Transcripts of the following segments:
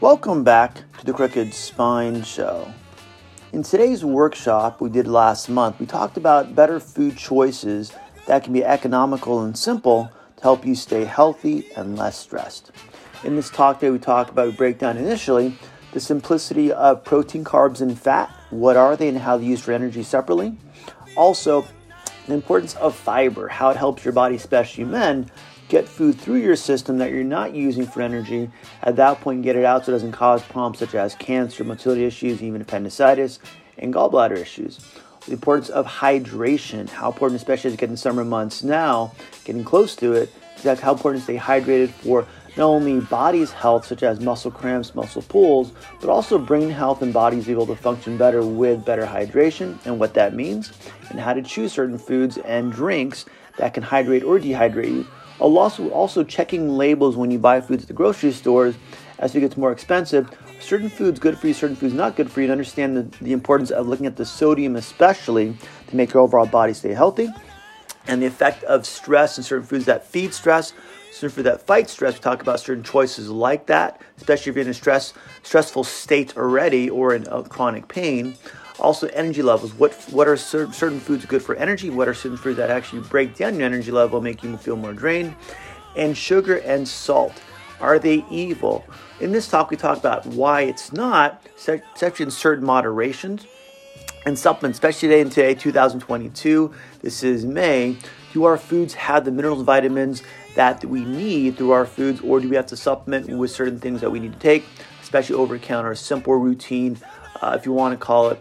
Welcome back to the Crooked Spine Show. In today's workshop we did last month, we talked about better food choices that can be economical and simple to help you stay healthy and less stressed. In this talk today, we talk about, we break down initially the simplicity of protein, carbs, and fat. What are they and how they're used for energy separately? Also, the importance of fiber, how it helps your body, especially men, get food through your system that you're not using for energy. At that point, get it out so it doesn't cause problems such as cancer, motility issues, even appendicitis, and gallbladder issues. The importance of hydration, how important, especially as you get in summer months now, getting close to it, is how important to stay hydrated for not only body's health, such as muscle cramps, muscle pulls, but also brain health and bodies able to function better with better hydration and what that means, and how to choose certain foods and drinks that can hydrate or dehydrate you also, also checking labels when you buy foods at the grocery stores as it gets more expensive. Certain foods good for you, certain foods not good for you, and understand the, the importance of looking at the sodium, especially to make your overall body stay healthy, and the effect of stress and certain foods that feed stress, certain foods that fight stress. We talk about certain choices like that, especially if you're in a stress stressful state already or in chronic pain. Also, energy levels. What what are certain foods good for energy? What are certain foods that actually break down your energy level, make you feel more drained? And sugar and salt. Are they evil? In this talk, we talk about why it's not, especially in certain moderations and supplements, especially today in today, 2022. This is May. Do our foods have the minerals, and vitamins that we need through our foods, or do we have to supplement with certain things that we need to take, especially over counter, simple routine, uh, if you want to call it,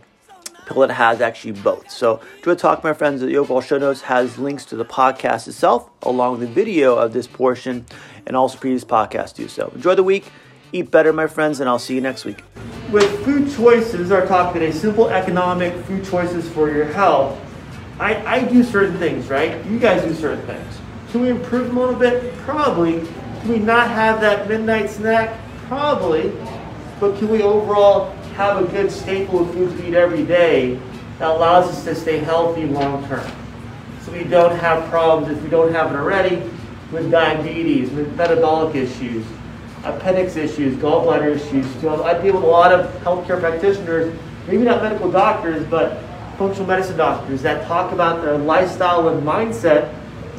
pill that has actually both. So, to talk, my friends, the overall show notes has links to the podcast itself, along with the video of this portion, and also previous podcasts do so. Enjoy the week, eat better, my friends, and I'll see you next week. With food choices, our talk today, simple economic food choices for your health. I, I do certain things, right? You guys do certain things. Can we improve a little bit? Probably. Can we not have that midnight snack? Probably. But can we overall have a good staple of food to eat every day that allows us to stay healthy long term. So we don't have problems, if we don't have it already, with diabetes, with metabolic issues, appendix issues, gallbladder issues. So I deal with a lot of healthcare practitioners, maybe not medical doctors, but functional medicine doctors that talk about their lifestyle and mindset.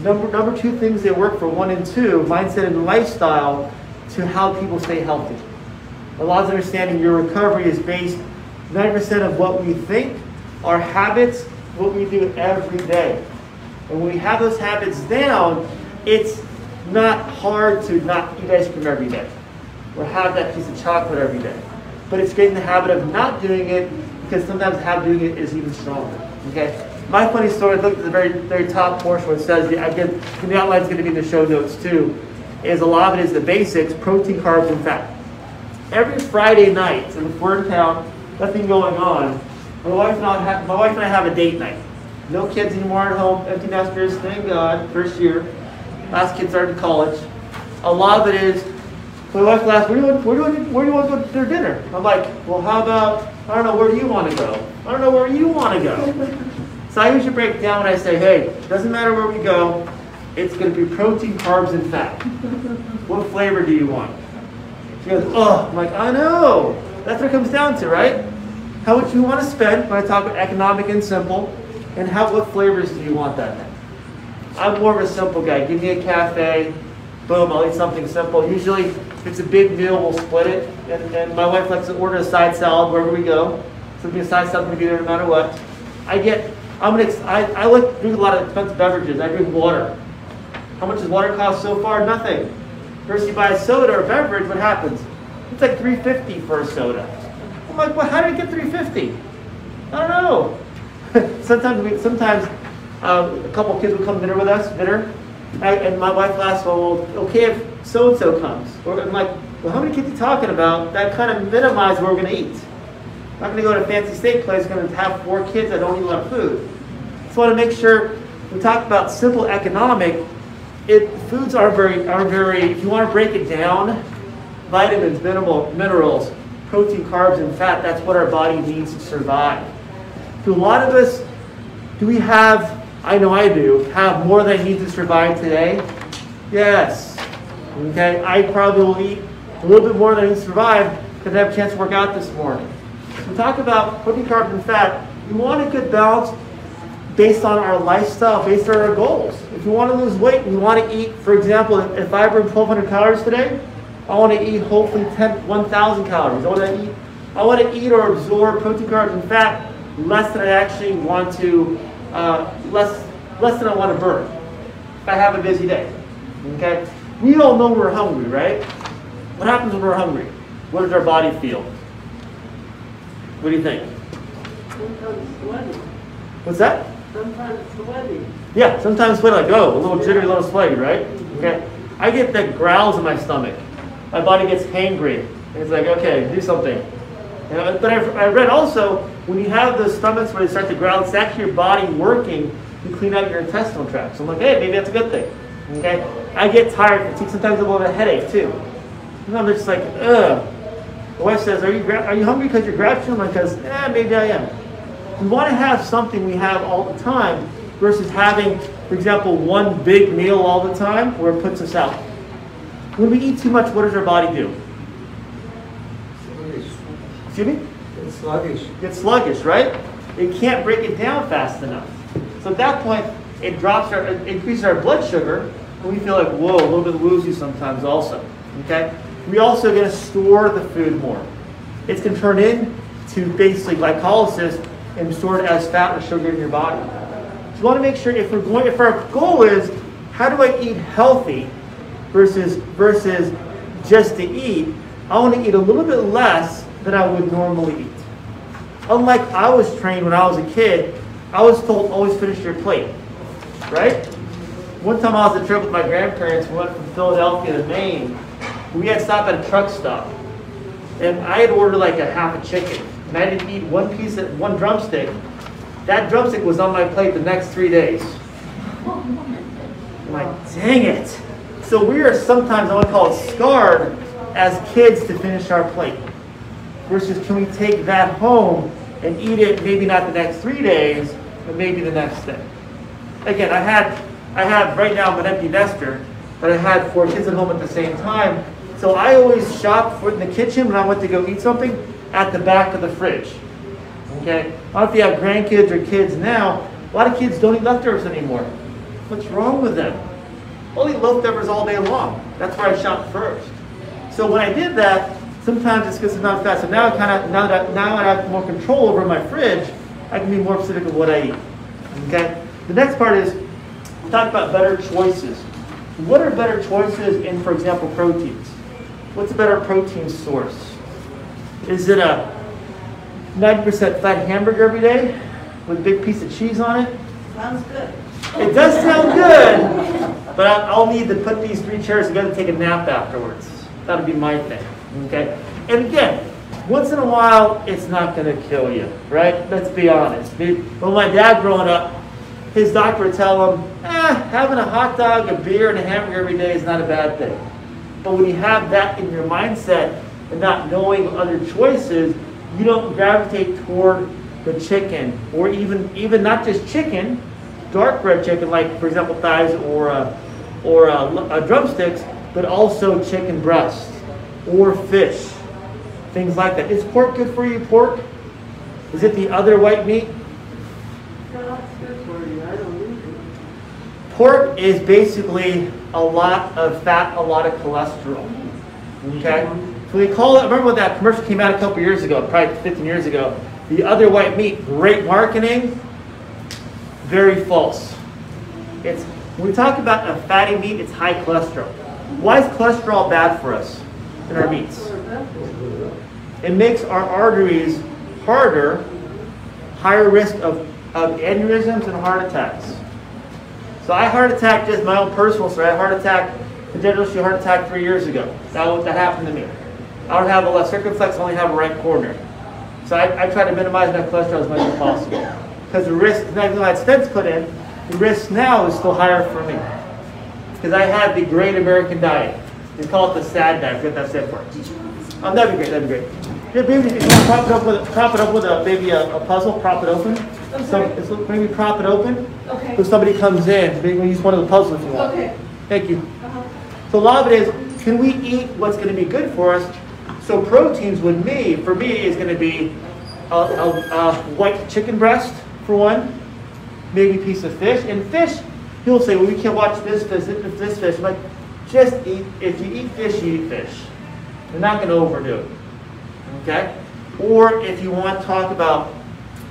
Number, number two things they work for one and two, mindset and lifestyle, to how people stay healthy. A lot of understanding your recovery is based 90% of what we think, our habits, what we do every day. And when we have those habits down, it's not hard to not eat ice cream every day or have that piece of chocolate every day. But it's getting the habit of not doing it because sometimes the habit doing it is even stronger. Okay? My funny story, look at the very very top portion where it says, the outline is going to be in the show notes too, is a lot of it is the basics, protein, carbs, and fat every Friday night, so if we're in town, nothing going on, my wife and I have, my wife and I have a date night. No kids anymore at home, empty nesters, thank God, first year. Last kid started college. A lot of it is, my wife asked, where do, you want, where, do you, where do you want to go to dinner? I'm like, well, how about, I don't know, where do you want to go? I don't know where you want to go. So I usually break down and I say, hey, doesn't matter where we go, it's going to be protein, carbs, and fat. what flavor do you want? Oh, I'm like, I know. That's what it comes down to, right? How much you want to spend when I talk about economic and simple, and how what flavors do you want that day? I'm more of a simple guy. Give me a cafe, boom, I'll eat something simple. Usually, if it's a big meal, we'll split it. And, and my wife likes to order a side salad wherever we go. So be a side salad, we be there no matter what. I get, I'm an, I, I like drink a lot of expensive beverages. I drink water. How much does water cost so far? Nothing. Versus you buy a soda or a beverage, what happens? It's like 350 for a soda. I'm like, well, how did it get 350? I don't know. sometimes we, sometimes um, a couple kids will come dinner with us, dinner, and my wife asks, well, okay, if so and so comes. Or I'm like, well, how many kids are you talking about? That kind of minimizes what we're going to eat. I'm not going to go to a fancy steak place, going to have four kids that don't eat a lot of food. So I want to make sure we talk about simple economic it, foods are very, are very, if you want to break it down, vitamins, mineral, minerals, protein, carbs, and fat, that's what our body needs to survive. Do a lot of us, do we have, I know I do, have more than I need to survive today? Yes. Okay, I probably will eat a little bit more than I need to survive because I have a chance to work out this morning. We talk about protein, carbs, and fat. You want a good balance based on our lifestyle, based on our goals. If you want to lose weight, we want to eat, for example, if I burn 1,200 calories today, I want to eat hopefully 10, 1,000 calories. I want to eat, I want to eat or absorb protein, carbs, and fat less than I actually want to, uh, less, less than I want to burn. If I have a busy day, okay. We all know we're hungry, right? What happens when we're hungry? What does our body feel? What do you think? What's that? Sometimes sweaty. Yeah, sometimes sweat like, oh, a little jittery, a little sweaty, right? Okay. I get the growls in my stomach. My body gets hangry. It's like, okay, do something. You know, but I, I read also, when you have those stomachs where they start to growl, it's actually your body working to clean out your intestinal tract. So I'm like, hey, maybe that's a good thing. Okay? I get tired, fatigue, sometimes a little bit of a headache too. And I'm just like, ugh. The wife says, are you, gra- are you hungry because you're grouchy? I'm like, eh, maybe I am. We want to have something we have all the time versus having, for example, one big meal all the time where it puts us out. When we eat too much, what does our body do? Sluggish. Excuse me? It's sluggish. Get sluggish, right? It can't break it down fast enough. So at that point, it drops our, it increases our blood sugar, and we feel like, whoa, a little bit woozy sometimes also. Okay? We also are going to store the food more. It's going to turn into basically glycolysis and stored as fat or sugar in your body. So we want to make sure if we're going, if our goal is, how do I eat healthy versus versus just to eat, I want to eat a little bit less than I would normally eat. Unlike I was trained when I was a kid, I was told always finish your plate, right? One time I was on a trip with my grandparents. We went from Philadelphia to Maine. We had stopped at a truck stop, and I had ordered like a half a chicken, and I didn't eat one piece of one drumstick. That drumstick was on my plate the next three days. I'm like, dang it. So we are sometimes, I to call it scarred as kids to finish our plate. Versus can we take that home and eat it maybe not the next three days, but maybe the next day. Again, I had I have right now I'm an empty nester, but I had four kids at home at the same time. So I always shop for in the kitchen when I went to go eat something at the back of the fridge. Okay? I don't know if you have grandkids or kids now. A lot of kids don't eat leftovers anymore. What's wrong with them? I'll eat leftovers all day long. That's where I shop first. So when I did that, sometimes it's because it's not fast. So now I kind of now that now I have more control over my fridge, I can be more specific of what I eat. Okay. The next part is we talk about better choices. What are better choices in, for example, proteins? What's a better protein source? Is it a 90% fat hamburger every day with a big piece of cheese on it? Sounds good. It does sound good, but I'll need to put these three chairs together and take a nap afterwards. That'll be my thing. Okay? And again, once in a while, it's not going to kill you, right? Let's be honest. When my dad growing up, his doctor would tell him, eh, having a hot dog, a beer, and a hamburger every day is not a bad thing. But when you have that in your mindset and not knowing other choices, you don't gravitate toward the chicken, or even even not just chicken, dark red chicken, like for example thighs or uh, or uh, uh, drumsticks, but also chicken breasts or fish, things like that. Is pork good for you? Pork? Is it the other white meat? Pork is basically a lot of fat, a lot of cholesterol. Okay? So they call it, remember when that commercial came out a couple years ago, probably 15 years ago, the other white meat, great marketing, very false. It's, when we talk about a fatty meat, it's high cholesterol. Why is cholesterol bad for us in our meats? It makes our arteries harder, higher risk of, of aneurysms and heart attacks. So I heart attack just my own personal story. I heart attack, congenital heart attack three years ago. That that happened to me. I don't have a left circumflex, I only have a right corner. So I, I try to minimize my cholesterol as much as possible. Because the risk, even though I had stents put in, the risk now is still higher for me. Because I had the Great American Diet. They call it the SAD diet. I forget that stands for. Um, that'd be great. That'd be great. Yeah, maybe if you prop it up with prop it up with a maybe a, a puzzle. Prop it open. I'm So maybe prop it open. Okay. If somebody comes in, maybe we use one of the puzzles if you want. Okay. Thank you. Uh-huh. So a lot of it is can we eat what's going to be good for us? So proteins with me, for me, is going to be a, a, a white chicken breast for one, maybe a piece of fish. And fish, people say, well, we can't watch this fish, this, this fish. I'm like, just eat, if you eat fish, you eat fish. You're not going to overdo it. Okay? Or if you want to talk about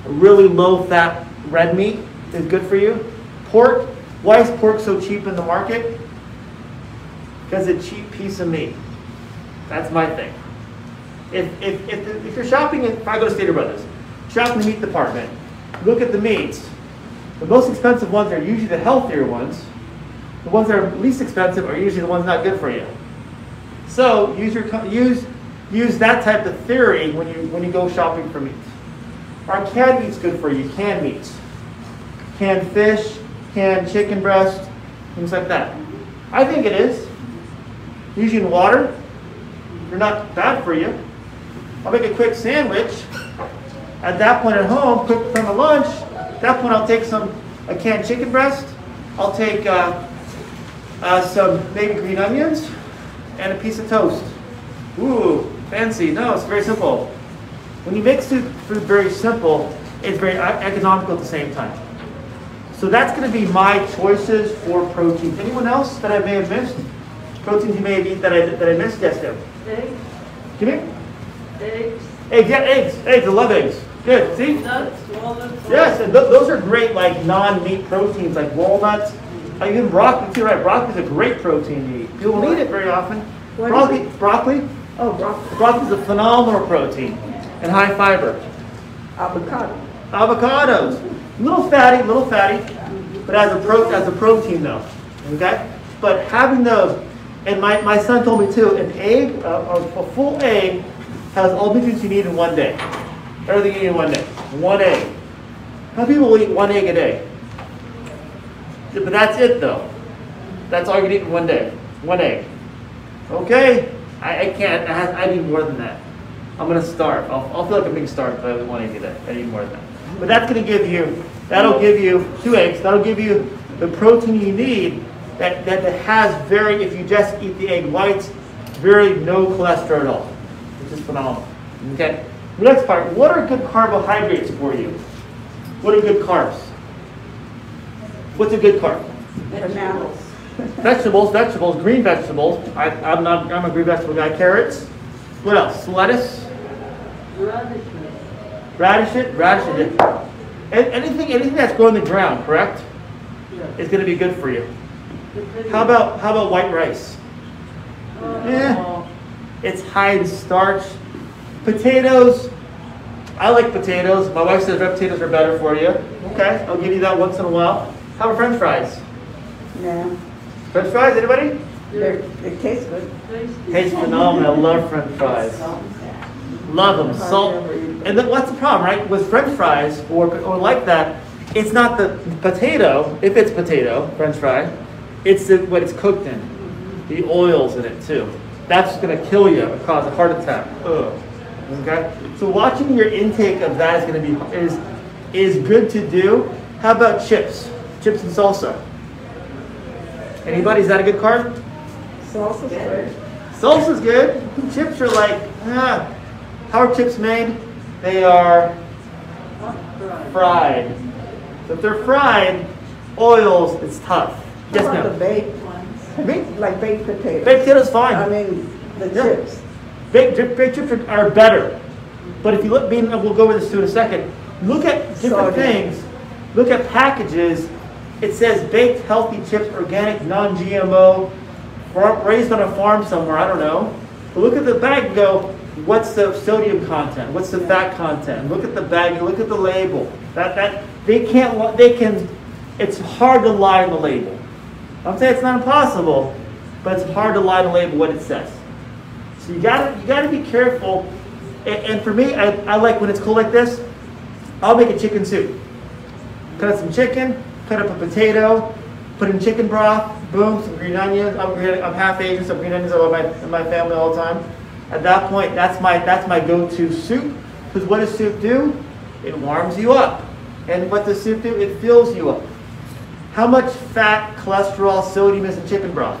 really low fat red meat is good for you. Pork, why is pork so cheap in the market? Because it's a cheap piece of meat. That's my thing. If, if, if, if you're shopping, if I go to Stater Brothers, shop in the meat department, look at the meats. The most expensive ones are usually the healthier ones. The ones that are least expensive are usually the ones not good for you. So use your use use that type of theory when you when you go shopping for meat. Are canned meats good for you? Canned meats, canned fish, canned chicken breast, things like that. I think it is. Using water, they're not bad for you. I'll make a quick sandwich. At that point at home, cook from a lunch. At that point, I'll take some a canned chicken breast. I'll take uh, uh, some maybe green onions and a piece of toast. Ooh, fancy. No, it's very simple. When you make food very simple, it's very economical at the same time. So that's going to be my choices for protein. Anyone else that I may have missed? Proteins you may have eaten that I, that I missed? Yes, Deb. Eggs, Give me? Eggs, Eggs, yeah, eggs. Eggs, I love eggs. Good, see? nuts, walnuts. Yes, and th- those are great, like non-meat proteins, like walnuts. Uh, even broccoli too, right? Broccoli is a great protein to eat. People don't eat it very often. What is Broccoli, broccoli, Oh, broccoli, broccoli is a phenomenal protein and high fiber. avocado. Avocados, little fatty, little fatty, but as a pro, as a protein though, okay? But having those, and my, my son told me too, an egg, a, a, a full egg, has all the nutrients you need in one day. Everything you need in one day. One egg. How many people eat one egg a day? But that's it though. That's all you can eat in one day. One egg. Okay? I, I can't. I, have, I need more than that. I'm gonna starve. I'll, I'll feel like I'm being starved if I want to eat that. I need more than that. But that's gonna give you. That'll give you two eggs. That'll give you the protein you need. That that, has very. If you just eat the egg whites, very no cholesterol at all, phenomenal. Okay. The next part. What are good carbohydrates for you? What are good carbs? What's a good carb? Bananas. Vegetables, vegetables, green vegetables. I, I'm not. I'm a green vegetable guy. Carrots. What else? Lettuce, Radishes. radish, radish. A- Anything, anything that's growing in the ground, correct, Yeah. is going to be good for you. How about how about white rice? Oh, Yeah. It's high in starch. Potatoes. I like potatoes. My wife says red potatoes are better for you. Okay, I'll give you that once in a while. How about French fries? Yeah. French fries, anybody? They're, they taste good. Tastes phenomenal. I love French fries. Love them. Salt. And then what's the problem, right? With French fries or, or like that, it's not the potato, if it's potato, French fry, it's the, what it's cooked in. The oils in it too. That's going to kill you, and cause a heart attack. Ugh. Okay? So watching your intake of that is going to be is is good to do. How about chips? Chips and salsa. Anybody? Is that a good carb? Salsa's good. Salsa's good. Chips are like, ah. How are chips made? They are fried. So if they're fried, oils, it's tough. Yes, How about the no. Baked Like baked potatoes. baked potatoes fine. I mean, the Yeah. chips. Baked, baked, chips are, better. But if you look, being, we'll go over this too in a second. Look at different things. Look at packages. It says baked healthy chips, organic, non-GMO, farm, raised on a farm somewhere. I don't know. But look at the bag and go, what's the sodium content? What's the fat content? Look at the bag. and Look at the label. That that they can't. They can. It's hard to lie on the label. I'm saying it's not impossible, but it's hard to lie to label what it says. So you gotta you gotta be careful. And, and for me, I, I like when it's cold like this. I'll make a chicken soup. Cut up some chicken, cut up a potato, put in chicken broth, boom, some green onions. I'm, I'm half Asian, so green onions are in my, in my family all the time. At that point, that's my that's my go-to soup. Because what does soup do? It warms you up. And what does soup do? It fills you up. How much fat, cholesterol, sodium is in chicken broth?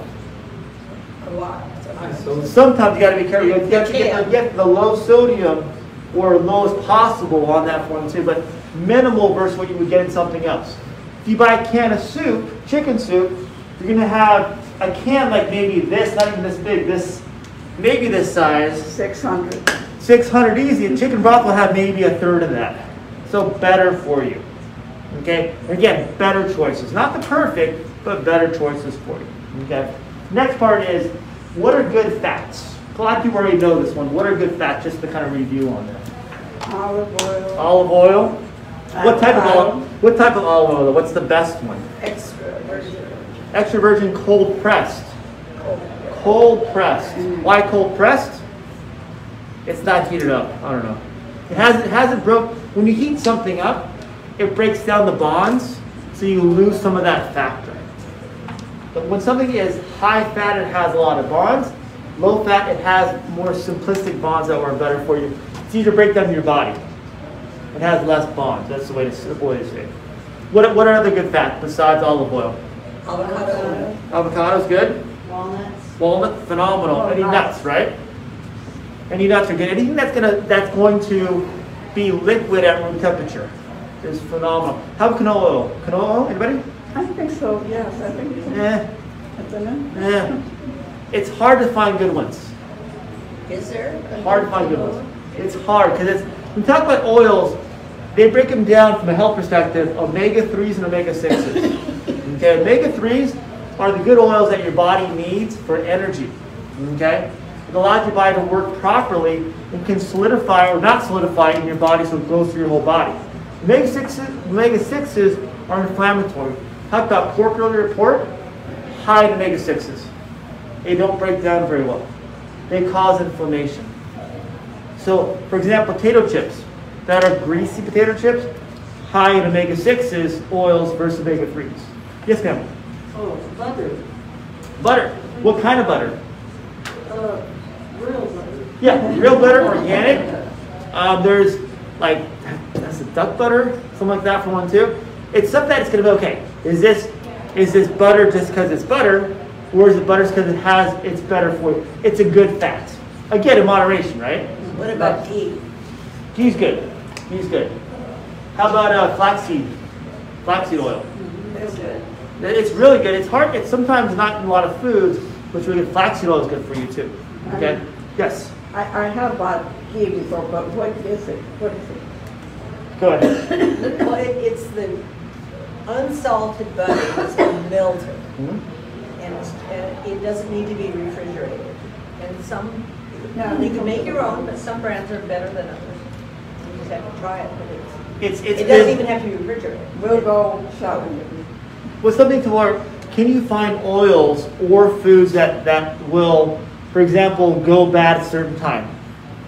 a lot. sometimes. Sometimes you gotta be careful, you have to get the, get the low sodium or lowest possible on that one too, but minimal versus what you would get in something else. If you buy a can of soup, chicken soup, you're gonna have a can like maybe this, not even this big, this, maybe this size, Six hundred. 600 easy, and chicken broth will have maybe a third of that. So better for you. Okay? Again, better choices. Not the perfect, but better choices for you. Okay? Next part is what are good fats? A lot of people already know this one. What are good fats? Just to kind of review on that. Olive oil. Olive oil. What type of uh, Avocado. olive? What type of olive oil? What's the best one? Extra virgin. Extra virgin cold pressed. cold. Cold pressed. Mm. Why cold pressed? It's not heated up. I don't know. It hasn't it hasn't broke. When you heat something up, it breaks down the bonds, so you lose some of that factor. But when something is high fat, it has a lot of bonds. Low fat, it has more simplistic bonds that are better for you. It's easier to break down in your body. It has less bonds. That's the way to simple way to say. it. What what are other good fats besides olive oil? Avocado. Avocado's good. Walnuts. Walnut, phenomenal. Oh, Any nuts. nuts, right? Any nuts are good. Anything that's gonna that's going to be liquid at room temperature is phenomenal. How about canola oil? Canola oil? Anybody? I think so, yes, I think so. Eh, Isn't eh. It's hard to find good ones. Is there? Hard to find good ones. It's hard because it's when we talk about oils, they break them down from a health perspective: omega threes and omega sixes. Okay, omega threes are the good oils that your body needs for energy. Okay, it allows your body to work properly and can solidify or not solidify in your body, so it goes through your whole body. Omega sixes, omega sixes are inflammatory. Talk about pork earlier. Pork, high in omega sixes. They don't break down very well. They cause inflammation. So, for example, potato chips that are greasy potato chips, high in omega 6s, oils versus omega 3s. Yes, ma'am. Oh, butter. Butter. What kind of butter? Uh, real butter. Yeah, real butter, organic. Um, there's like, that's a duck butter, something like that for one too. It's something that's gonna be okay. Is this is this butter just because it's butter, or is it butter because it has it's better for you? It's a good fat. Again, in moderation, right? What about ghee? Ghee's good. Ghee's good. How about uh, flaxseed? Flaxseed oil. That's good. It's really good. It's hard. It's sometimes not in a lot of foods, but really. Flaxseed oil is good for you too. Okay. Yes. I, I have bought ghee before, but what is it? What is it? Go ahead. Well, it- it's the unsalted butter that's been melted. Mhm. And and it doesn't need to be refrigerated. And some, No. you can make your own, but some brands are better than others. You just have to try it, but It's it's, it's it doesn't good. even have to be refrigerated. We'll go shopping. With something to where can you find oils or foods that that will, for example, go bad at a certain time?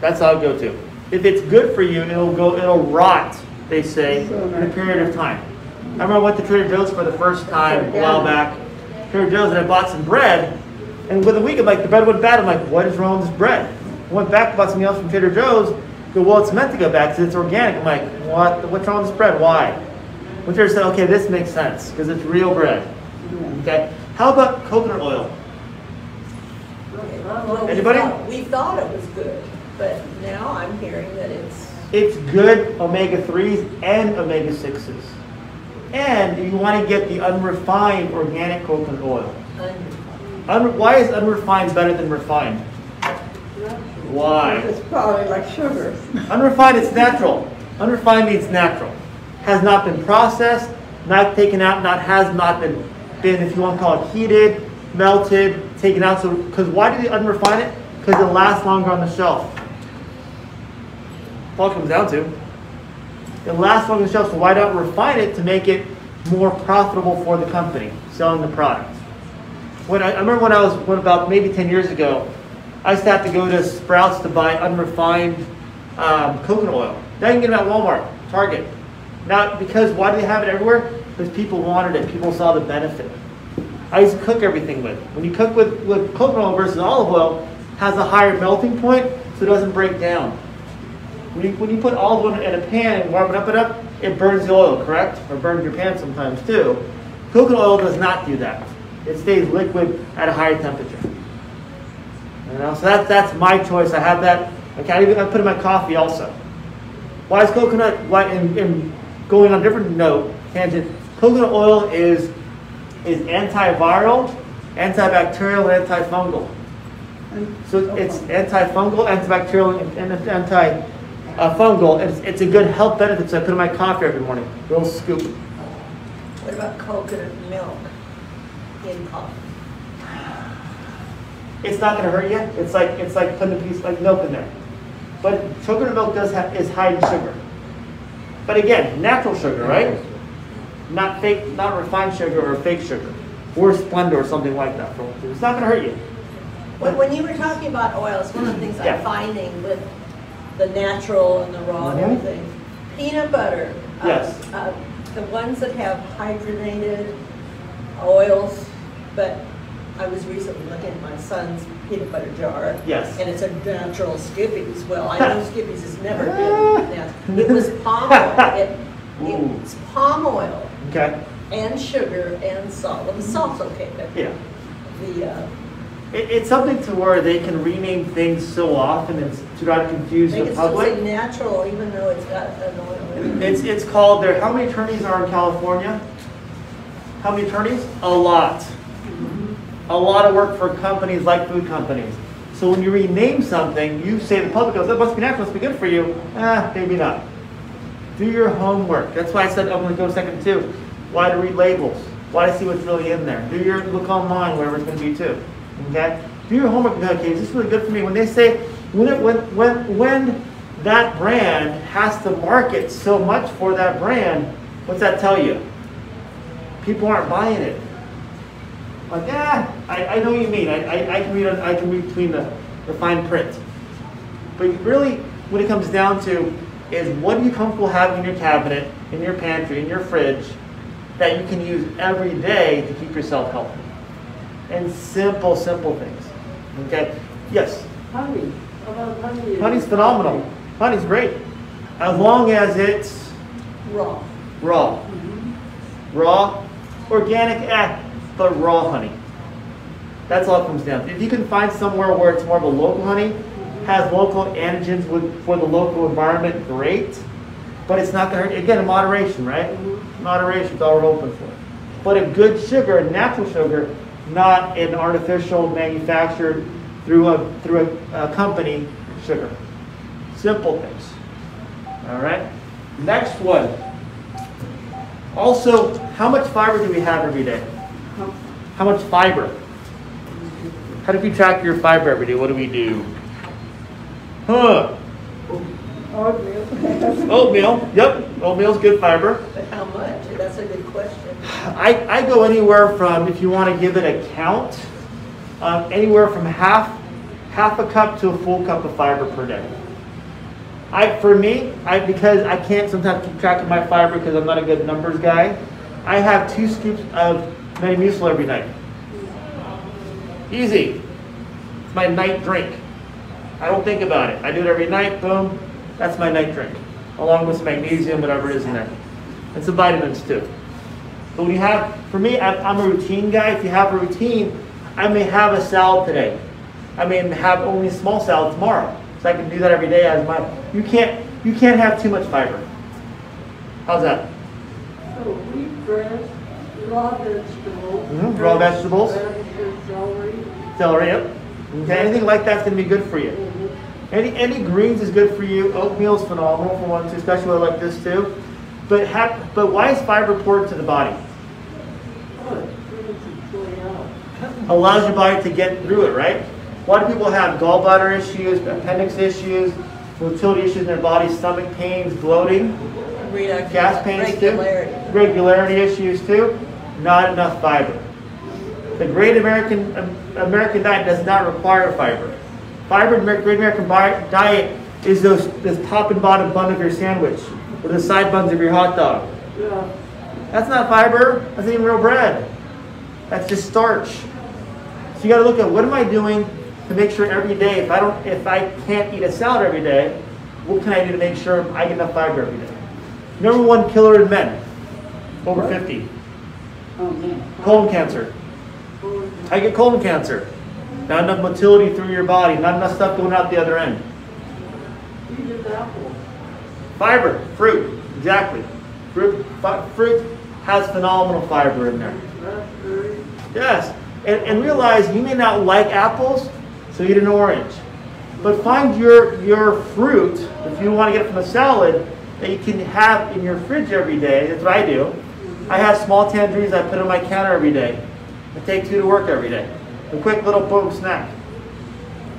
That's how I go to. If it's good for you, it'll go. It'll rot. They say in a period of time. I remember I went to Trader Joe's for the first time a while back. Trader Joe's and I bought some bread, and within a week, I'm like, the bread went bad. I'm like, what is wrong with this bread? I went back bought something else from Trader Joe's. Go, well, it's meant to go back because it's organic. I'm like, what? What's wrong with this bread? Why? When Trader said, okay, this makes sense because it's real bread. Okay. How about coconut oil? Well, we Anybody? thought- We thought it was good, but now I'm hearing that it's, It's good omega 3s and omega 6s. And you want to get the unrefined organic coconut oil. un- Un- why is unrefined better than refined? Why? It's probably like sugar. Unrefined, it's natural. Unrefined means natural. Has not been processed, not taken out, not has not been, been if you want to call it heated, melted, taken out. So, because why do they unrefine it? Because it lasts longer on the shelf. All comes down to. It lasts longer on the shelf, so why not refine it to make it more profitable for the company selling the product? When I, I remember when I was when about maybe 10 years ago, I used to have to go to Sprouts to buy unrefined um, coconut oil. Now you can get them at Walmart, Target. Now, because why do they have it everywhere? Because people wanted it. People saw the benefit. I used to cook everything with. When you cook with, with coconut oil versus olive oil, has a higher melting point, so it doesn't break down. When you, when you put olive oil in a pan and warm it up it up, it burns the oil, correct? Or burns your pan sometimes too. Coconut oil does not do that. It stays liquid at a higher temperature. You know, so that, that's my choice. I have that. I can't even I put it in my coffee also. Why is coconut? Why? And, and going on a different note, tangent. Coconut oil is is antiviral, antibacterial, and antifungal. So it's antifungal, antibacterial, and and anti-fungal. It's, it's a good health benefit. So I put in my coffee every morning. Little scoop. What about coconut milk in coffee? It's not going to hurt you. It's like it's like putting a piece like milk in there. But coconut milk does have is high in sugar. But again, natural sugar, right? Not fake, not refined sugar or fake sugar, or Splenda or something like that. It's not going to hurt you. When, when you were talking about oils, one of the things Yeah. I'm finding with the natural and the raw and Mhm. everything, peanut butter. uh, Yes. uh, The ones that have hydrogenated oils, but I was recently looking at my son's peanut butter jar. Yes. And it's a natural Skippy's. Well, I know Skippy's has never been natural. It was palm oil. It, Ooh. it's palm oil Okay. and sugar and salt. Well, the salt's okay, but Yeah. the, uh, It, it's something to where they can rename things so often and to not confuse the can still say natural even though it's got an it. It's it's called there. How many attorneys are in California? How many attorneys? A lot. A lot of work for companies like food companies. So when you rename something, you say the public goes, "That must be natural. Must be good for you." Ah, maybe not. Do your homework. That's why I said I'm going to go second too. Why to read labels? Why to see what's really in there? Do your look online, wherever it's going to be too. Okay. Do your homework. and Okay, is this really good for me? When they say when it, when when when that brand has to market so much for that brand, what's that tell you? People aren't buying it. Like, yeah, I, I know what you mean. I, I, I can read I can read between the, the fine print. But really, what it comes down to is what are you comfortable having in your cabinet, in your pantry, in your fridge, that you can use every day to keep yourself healthy. And simple, simple things. Okay? Yes. Honey, how about honey? Honey's phenomenal. Honey's great. As long as it's Raw. raw. Raw, organic, eh, but raw honey. That's all it comes down to. If you can find somewhere where it's more of a local honey, has local antigens with, for the local environment, great. But it's not going to hurt. Again, in moderation, right? Moderation is all we're hoping for. But a good sugar, a natural sugar, not an artificial manufactured through a through a, a company sugar. Simple things. All right. Next one. Also, how much fiber do we have every day? How much fiber? How do we track your fiber every day? What do we do? Huh. Oatmeal. Oatmeal. Yep. Oatmeal's good fiber. But how much? That's a good question. I, I go anywhere from, if you want to give it a count, um, anywhere from half half a cup to a full cup of fiber per day. I for me, I because I can't sometimes keep track of my fiber because I'm not a good numbers guy. I have two scoops of Metamucil every night. Easy. It's my night drink. I don't think about it. I do it every night. Boom. That's my night drink, along with magnesium, whatever it is in there, and some vitamins too. But when you have, for me, I'm, I'm a routine guy. If you have a routine, I may have a salad today. I may have only a small salad tomorrow. So I can do that every day as my. You can't, you can't have too much fiber. How's that? So wheat bread, raw vegetables. Mhm, raw vegetables. Celery. Celery, yep. Okay, anything like that's gonna be good for you. Mhm. Any any greens is good for you. Oatmeal's phenomenal for one too, especially like this too. But have, but why is fiber important to the body? It brings it way out. allows your body to get through it, right? A lot of people have gallbladder issues, appendix issues, motility issues in their body, stomach pains, bloating, Reduction. gas pains Regularity. too, regularity issues too. Not enough fiber. The Great American American diet does not require fiber. Fiber in the Great American diet is those this top and bottom bun of your sandwich or the side buns of your hot dog. Yeah. That's not fiber. That's not even real bread. That's just starch. So you got to look at what am I doing to make sure every day, if I don't, if I can't eat a salad every day, what can I do to make sure I get enough fiber every day? Number one killer in men, over 50, Oh, man. colon cancer. I get colon cancer. not enough motility through your body, not enough stuff going out the other end. Fiber, fruit, exactly. Fruit, fruit has phenomenal fiber in there. Yes, and, and realize you may not like apples, so eat an orange. But find your, your fruit, if you want to get it from a salad, that you can have in your fridge every day. That's what I do. I have small tangerines I put on my counter every day. I take two to work every day. A quick little boom snack.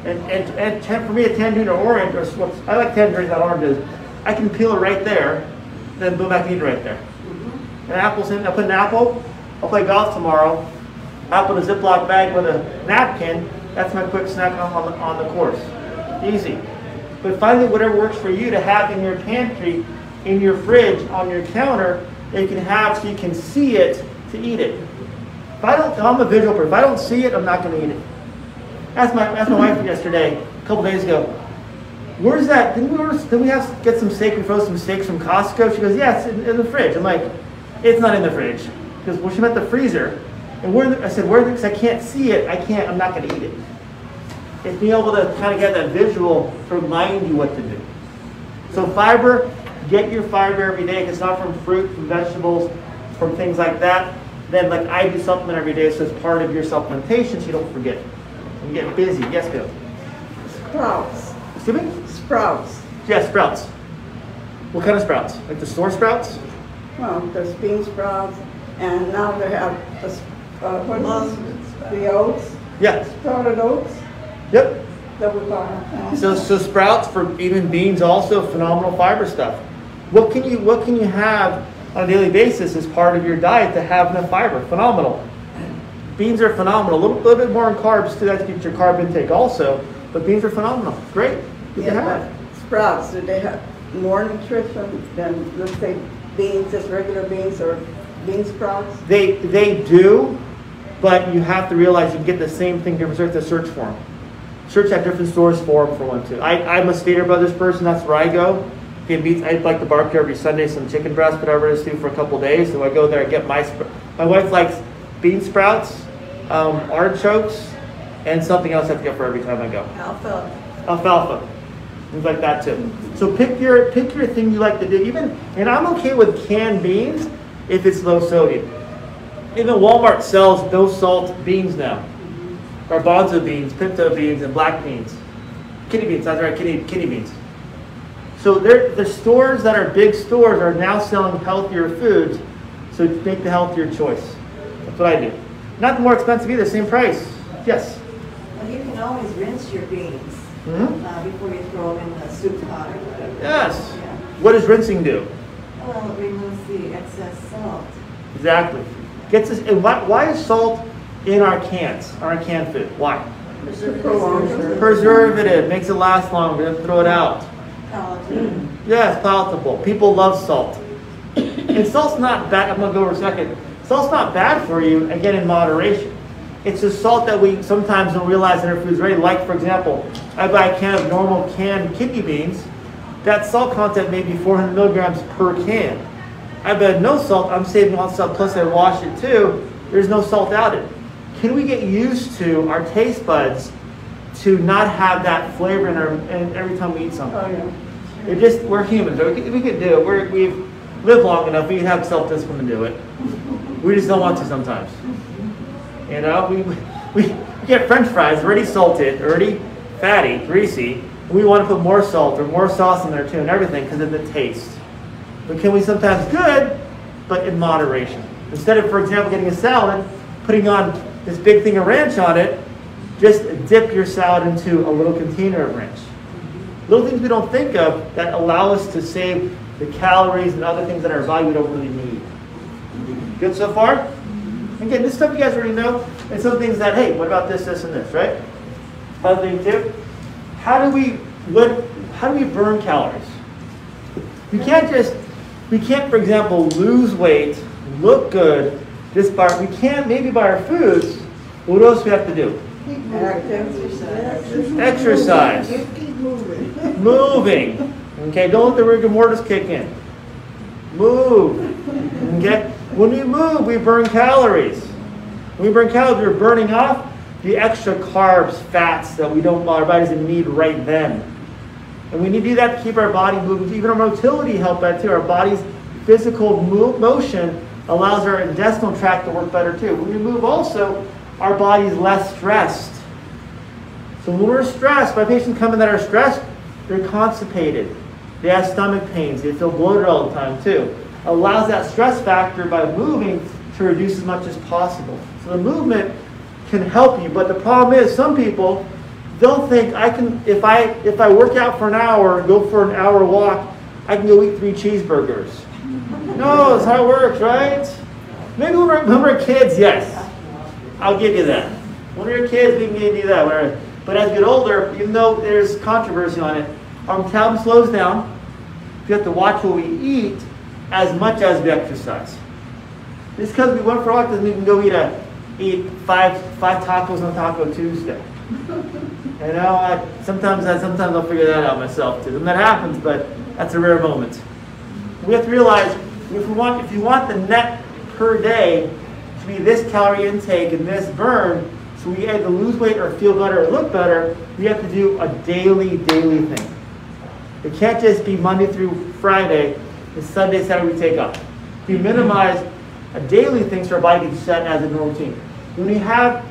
And, and, and for me, a tangerine or orange, or I like tangerines, not oranges. I can peel it right there, then boom, I can eat it right there. Mm-hmm. An apples in, I put an apple, I'll play golf tomorrow. Apple in a Ziploc bag with a napkin, that's my quick snack on, on, the, on the course. Easy. But finally, whatever works for you to have in your pantry, in your fridge, on your counter, that you can have so you can see it to eat it. If I don't, I'm a visual person. If I don't see it, I'm not going to eat it. Asked my, asked my wife yesterday, a couple days ago, where's that? Didn't we, order, didn't we have get some steak? We froze some steaks from Costco. She goes, yeah, in, in the fridge. I'm like, it's not in the fridge. Because well, she meant the freezer. And where? The, I said, where? Because I can't see it. I can't. I'm not going to eat it. It's being able to kind of get that visual to remind you what to do. So fiber, get your fiber every day. It's not from fruit, from vegetables, from things like that, then like I do supplement every day, so it's part of your supplementation, so you don't forget. You get busy. Yes, Bill. Sprouts. Excuse me? Sprouts. Yeah, sprouts. What kind of sprouts? Like the store sprouts? Well, there's bean sprouts, and now they have the, uh, what is? The oats, Yeah. sprouted oats Yep. that we buy. So, so sprouts for even beans also phenomenal fiber stuff. What can you what can you have on a daily basis as part of your diet to have enough fiber? Phenomenal. Beans are phenomenal. A little, little bit more in carbs too. That's get your carb intake also. But beans are phenomenal. Great. Yeah, have. sprouts, do they have more nutrition than, let's say, beans, just regular beans or bean sprouts? They they do, but you have to realize you can get the same thing different stores to search for them. Search at different stores for them for one too. I, I'm a Stater Brothers person. That's where I go. Get meats. I like the barbecue every Sunday, some chicken breast, whatever it is, too, for a couple days. So I go there and get my. My wife likes bean sprouts, um, artichokes, and something else I have to get for every time I go. Alfalfa. Alfalfa, things like that too. So pick your pick your thing you like to do. Even and I'm okay with canned beans if it's low sodium. Even Walmart sells no salt beans now. Garbanzo beans, pinto beans, and black beans. Kidney beans, that's right, kidney, kidney beans. So the stores that are big stores are now selling healthier foods, so make the healthier choice. That's what I do. Not more expensive either, same price. Yes. Well, you can always rinse your beans hmm uh, before you throw them in the soup pot or whatever. Yes. Yeah. What does rinsing do? Well, it removes the excess salt. Exactly. Gets us. And why, why is salt in our cans, our canned food? Why? Prolonged. Preservative makes it last longer. Then throw it out. Yeah, it's palatable. People love salt. And salt's not bad. I'm gonna go over a second. Salt's not bad for you. Again, in moderation. It's just salt that we sometimes don't realize that our food's ready. Like for example, I buy a can of normal canned kidney beans. That salt content may be 400 milligrams per can. I bet no salt. I'm saving all salt. Plus I wash it too. There's no salt added. Can we get used to our taste buds to not have that flavor in our and every time we eat something? Oh, yeah. It just we're humans. We can, we can do it. We're, we've lived long enough. We have self discipline to do it. We just don't want to sometimes. You know, we we get French fries already salted, already fatty, greasy. We want to put more salt or more sauce in there too, and everything because of the taste. But can we sometimes good, but in moderation? Instead of, for example, getting a salad, putting on this big thing of ranch on it, just dip your salad into a little container of ranch. Little things we don't think of that allow us to save the calories and other things in our body we don't really need. Good so far? Again, this stuff you guys already know, and some things that, hey, what about this, this, and this, right? Other thing too, how do we what how do we burn calories? We can't just we can't, for example, lose weight, look good, just by we can't maybe by our foods. What else do we have to do? Exercise. Keep moving. moving. Okay, don't let the rigor mortis kick in. Move. Okay? When we move, we burn calories. When we burn calories, we're burning off the extra carbs, fats that we don't, our body doesn't need right then. And we need to do that to keep our body moving. Even our motility help that too. Our body's physical mo- motion allows our intestinal tract to work better too. When we move also, our body's less stressed. So when we're stressed, my patients come in that are stressed, they're constipated. They have stomach pains. They feel bloated all the time too. Allows that stress factor by moving to reduce as much as possible. So the movement can help you, but the problem is some people they'll think I can if I if I work out for an hour, and go for an hour walk, I can go eat three cheeseburgers. No, that's how it works, right? Maybe when we're, when we're kids, yes. I'll give you that. When we're kids, we can do that. But as you get older, even though there's controversy on it, our metabolism slows down. We have to watch what we eat as much as we exercise. Just because we went for a doesn't mean we can go eat a eat five five tacos on Taco Tuesday. You know, I, sometimes I sometimes I'll figure that out myself too. And that happens, but that's a rare moment. We have to realize if we want if you want the net per day to be this calorie intake and this burn, so we either lose weight or feel better or look better, we have to do a daily, daily thing. It can't just be Monday through Friday, and Sunday, Saturday we take off. We minimize a daily things for our body can set as a normal routine. When we have,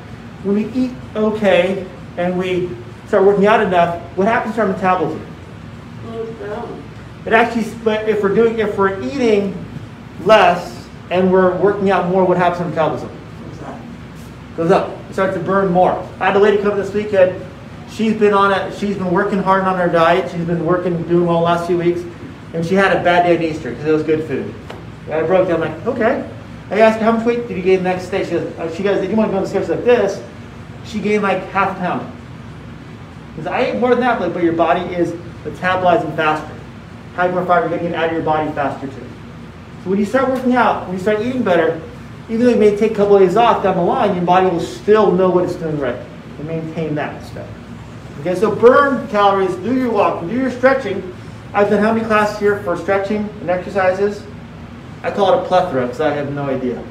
when we eat okay and we start working out enough, what happens to our metabolism? It actually, but if we're doing, if we're eating less and we're working out more, what happens to our metabolism? Goes up. It starts to burn more. I had a lady come this weekend. She's been on it. She's been working hard on her diet. She's been working, doing well the last few weeks, and she had a bad day in Easter because it was good food. And I broke down. I'm like, okay. I asked her how much weight did you gain the next day. She goes, uh, she goes, did you want to go on the stairs like this? She gained like half a pound. Because I ate more than that, but your body is metabolizing faster. Having more fiber, getting it out of your body faster too. So when you start working out, when you start eating better, even though you may take a couple of days off down the line, your body will still know what it's doing right and maintain that stuff. Okay, so burn calories, do your walking, do your stretching. I've done how many classes here for stretching and exercises? I call it a plethora because I have no idea.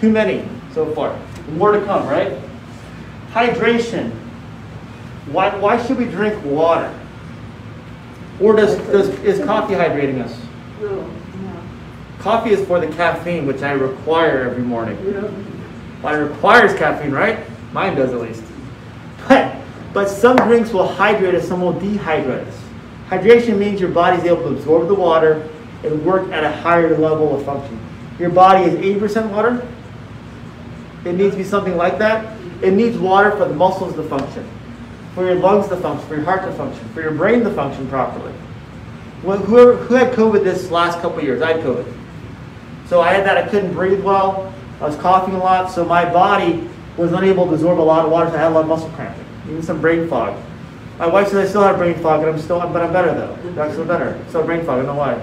Too many so far. More to come, right? Hydration. Why, why should we drink water? Or does, does is coffee hydrating us? No. Coffee is for the caffeine, which I require every morning. Well, it requires caffeine, right? Mine does at least. But, but some drinks will hydrate us, some will dehydrate us. Hydration means your body's able to absorb the water and work at a higher level of function. Your body is 80% water. It needs to be something like that. It needs water for the muscles to function, for your lungs to function, for your heart to function, for your brain to function properly. Well, whoever, who had COVID this last couple years? I had COVID. So I had that. I couldn't breathe well. I was coughing a lot. So my body was unable to absorb a lot of water. So I had a lot of muscle cramping, even some brain fog. My wife says I still have brain fog, and I'm still, but I'm better though. I'm still better. Still brain fog. I don't know why.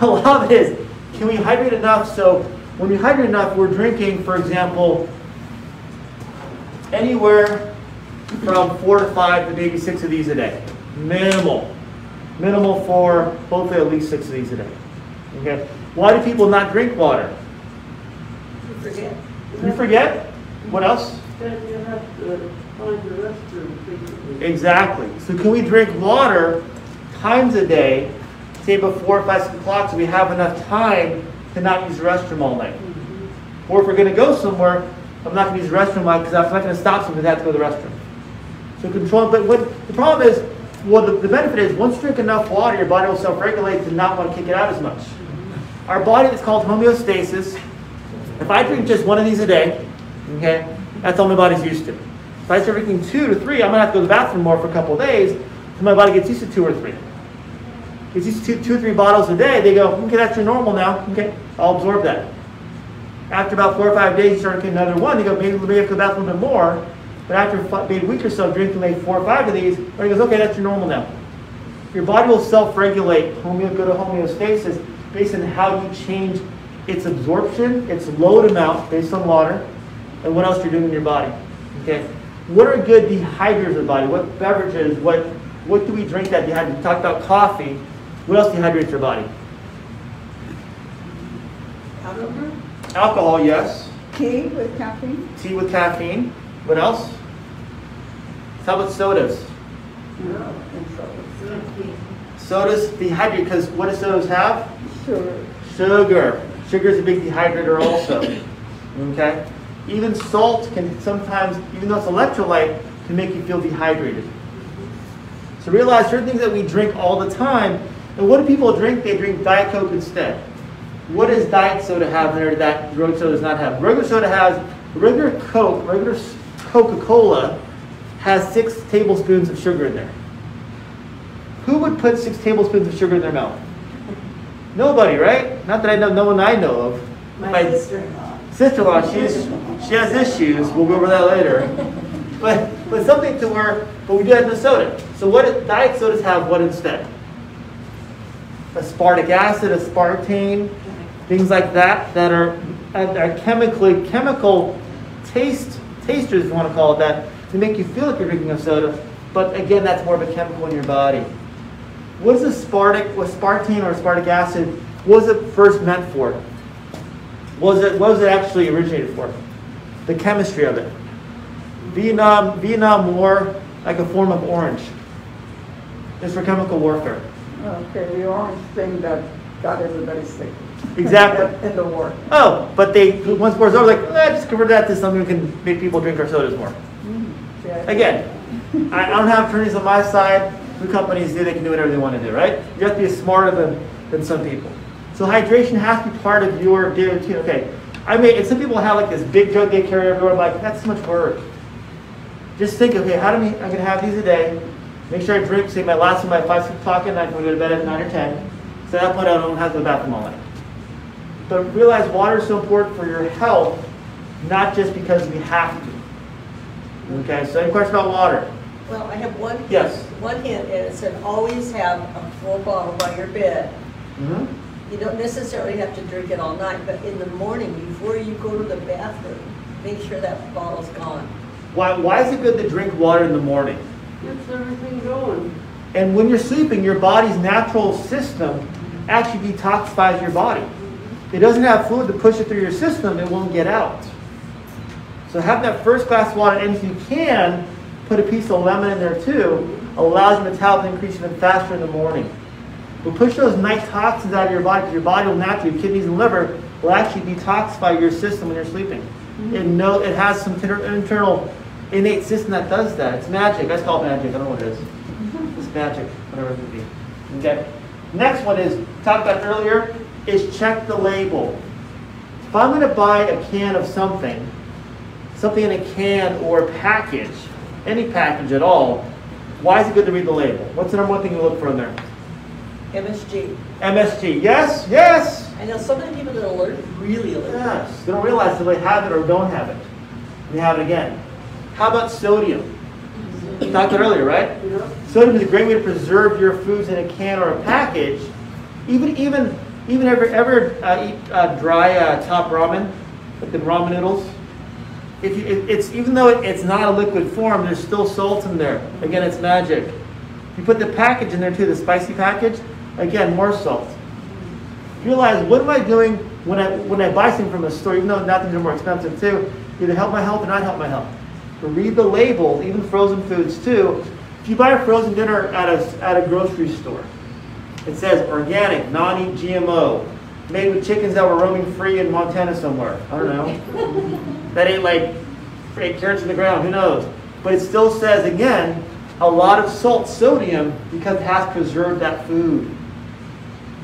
A lot of it is, can we hydrate enough? So when we hydrate enough, we're drinking, for example, anywhere from four to five to maybe six of these a day. Minimal. Minimal for hopefully at least six of these a day. Okay. Why do people not drink water? You forget. You forget? What else? Exactly. So can we drink water times a day, say before five, six o'clock, so we have enough time to not use the restroom all night? Mm-hmm. Or if we're going to go somewhere, I'm not going to use the restroom because I'm not going to stop something. I have to go to the restroom. So control. But what the problem is, well, the, the benefit is once you drink enough water, your body will self-regulate to not want to kick it out as much. Mm-hmm. Our body is called homeostasis. If I drink just one of these a day, okay, that's all my body's used to. If I start drinking two to three, I'm gonna have to go to the bathroom more for a couple days until my body gets used to two or three. Gets used to two, two or three bottles a day, they go, okay, that's your normal now. Okay, I'll absorb that. After about four or five days, you start drinking another one. They go, maybe maybe I have to go to the bathroom a bit more. But after maybe a week or so, drinking like four or five of these, everybody goes, okay, that's your normal now. Your body will self-regulate, homeo, go to homeostasis, based on how you change its absorption, its load amount based on water, and what else you're doing in your body. Okay, what are good dehydrators of the body? What beverages? What what do we drink that dehydrates? We talked about coffee. What else dehydrates your body? Alcohol? Alcohol, yes. Tea with caffeine? Tea with caffeine. What else? How about sodas? And so, Sodas dehydrate because what do sodas have? sure. Sugar. Sugar is a big dehydrator also. Okay? Even salt can sometimes, even though it's electrolyte, can make you feel dehydrated. So realize certain things that we drink all the time. And what do people drink? They drink Diet Coke instead. What does diet soda have in there that regular soda does not have? Regular soda has regular Coke, regular Coca-Cola has six tablespoons of sugar in there. Who would put six tablespoons of sugar in their mouth? Nobody, right? Not that I know, no one I know of. My sister-in-law. Sister-in-law, she's she has issues. We'll go over that later. But but something to where, but we do have the soda. So what diet sodas have? What instead? Aspartic acid, aspartame, things like that that are, are chemically chemical taste tasters, if you want to call it that, to make you feel like you're drinking a soda. But again, that's more of a chemical in your body. What is aspartic, aspartame or aspartic acid? What was it first meant for? Was it what was it actually originated for? The chemistry of it. Vietnam Vietnam War, like a form of orange. It's for chemical warfare. Okay, the orange thing that got everybody sick. Exactly. In the war. Oh, but they once war's over, like eh, just convert that to something that can make people drink our sodas more. Yeah. Again, I, I don't have attorneys on my side. Food companies do; they can do whatever they want to do, right? You have to be smarter than than some people. So hydration has to be part of your daily routine. Okay, I mean, and some people have like this big jug they carry everywhere. I'm like, that's too much work. Just think, okay, how do we, I'm gonna have these a day. Make sure I drink, say my last one by five, o'clock at night, go to bed at nine or ten. So that point I don't have to go to the bathroom all night. But realize water is so important for your health, not just because we have to. Okay, so any questions about water? Well, I have one. Yes. One hint, and it said always have a full bottle by your bed. Mm-hmm. You don't necessarily have to drink it all night, but in the morning, before you go to the bathroom, make sure that bottle's gone. Why, why is it good to drink water in the morning? Gets everything going. And when you're sleeping, your body's natural system actually detoxifies your body. It doesn't have fluid to push it through your system, it won't get out. So having that first glass of water, and if you can, put a piece of lemon in there too, allows your metabolism to increase even faster in the morning. Will push those night toxins out of your body because your body will naturally, your kidneys and liver will actually detoxify your system when you're sleeping. Mm-hmm. It know it has some inter- internal innate system that does that. It's magic. I just call it magic. I don't know what it is. It's magic, whatever it could be. Okay. Next one is talked about earlier is check the label. If I'm going to buy a can of something, something in a can or a package, any package at all, why is it good to read the label? What's the number one thing you look for in there? MSG. MSG. Yes, yes, I know so many people that are allergic, really allergic. yes. They don't realize that they have it or don't have it. They have it again. How about sodium? We talked about earlier, right? Sodium is a great way to preserve your foods in a can or a package. Even even even ever ever uh, eat uh, dry uh, top ramen, like the ramen noodles. If you, it, it's even though it, it's not a liquid form, there's still salt in there. Again, it's magic. You put the package in there too, the spicy package. Again, more salt. Realize what am I doing when I when I buy something from a store, even though nothing's more expensive too, either help my health or not help my health. But read the labels, even frozen foods too. If you buy a frozen dinner at a at a grocery store, it says organic, non-eat GMO, made with chickens that were roaming free in Montana somewhere. I don't know. that ain't like carrots in the ground. Who knows? But it still says again a lot of salt, sodium, because it has preserved that food.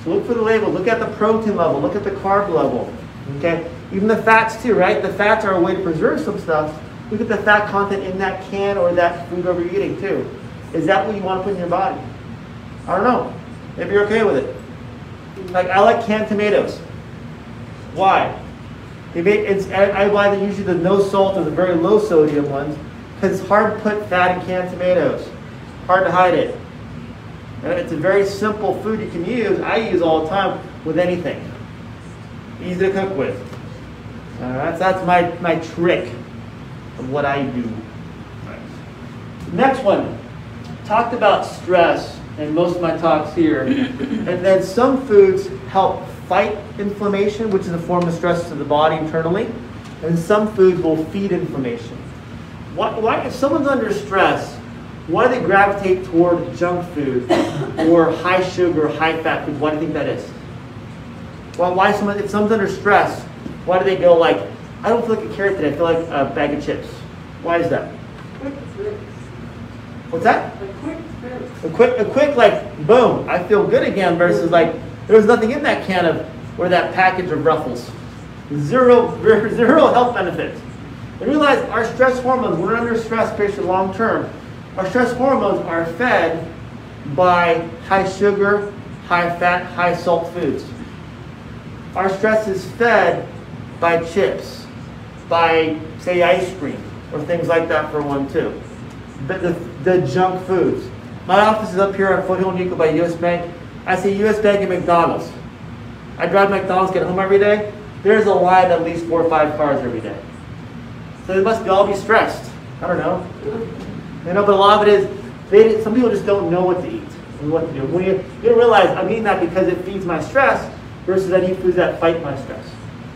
Look for the label. Look at the protein level. Look at the carb level. Okay. Even the fats too, right? The fats are a way to preserve some stuff. Look at the fat content in that can or that food whatever you're eating too. Is that what you want to put in your body? I don't know. Maybe you're okay with it. Like I like canned tomatoes. Why? They make, it's, I, I buy the, usually the no salt or the very low sodium ones because it's hard to put fat in canned tomatoes. Hard to hide it. And it's a very simple food you can use. I use all the time with anything. Easy to cook with. All right, so that's my, my trick of what I do. Next one. Talked about stress in most of my talks here. and then some foods help fight inflammation, which is a form of stress to the body internally. And some foods will feed inflammation. Why, why, if someone's under stress, why do they gravitate toward junk food or high sugar, high fat food? Why do you think that is? Why, why someone, if someone's under stress, why do they go like, I don't feel like a carrot today, I feel like a bag of chips? Why is that? Quick fix. What's that? A quick fix. A quick, a quick like, boom, I feel good again versus like, there was nothing in that can of, or that package of Ruffles. Zero, zero health benefits. And realize our stress hormones, when we're under stress, especially long term, our stress hormones are fed by high sugar, high fat, high salt foods. Our stress is fed by chips, by, say, ice cream, or things like that for one, too. But the, the junk foods. My office is up here on Foothill Nico by US Bank. I see US Bank and McDonald's. I drive McDonald's, get home every day. There's a line at least four or five cars every day. So they must all be stressed. I don't know. You know, but a lot of it is they some people just don't know what to eat and what to do. When you, you realize I'm eating that because it feeds my stress versus I eat foods that fight my stress.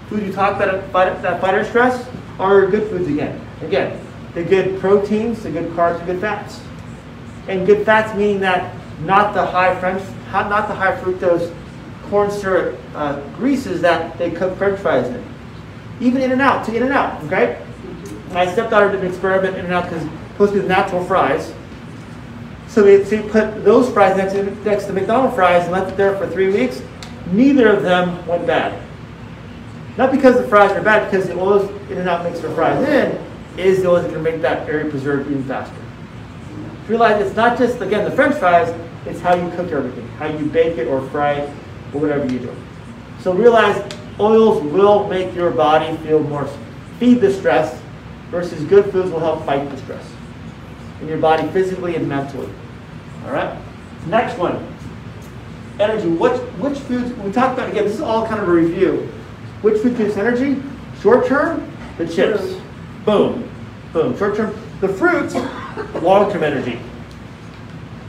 Food you talk about fight, that fight our stress are good foods again. Again, the good proteins, the good carbs, the good fats. And good fats meaning that not the high French, not the high fructose corn syrup uh, greases that they cook French fries in. Even In-N-Out, to In-N-Out, okay? My stepdaughter did an experiment In-N-Out because supposed to be natural fries. So they, put those fries next to, next to McDonald's fries and left it there for three weeks. Neither of them went bad. Not because the fries are bad, because the oils In-N-Out makes their fries in is the oils that can make that area preserved even faster. Realize it's not just again the French fries; it's how you cook everything, how you bake it or fry it, or whatever you do. So realize oils will make your body feel more, feed the stress, versus good foods will help fight the stress in your body physically and mentally. All right. Next one, energy. Which which foods we talked about again? This is all kind of a review. Which food gives energy? Short term, the chips. Boom, boom. Short term, the fruits. Long term energy.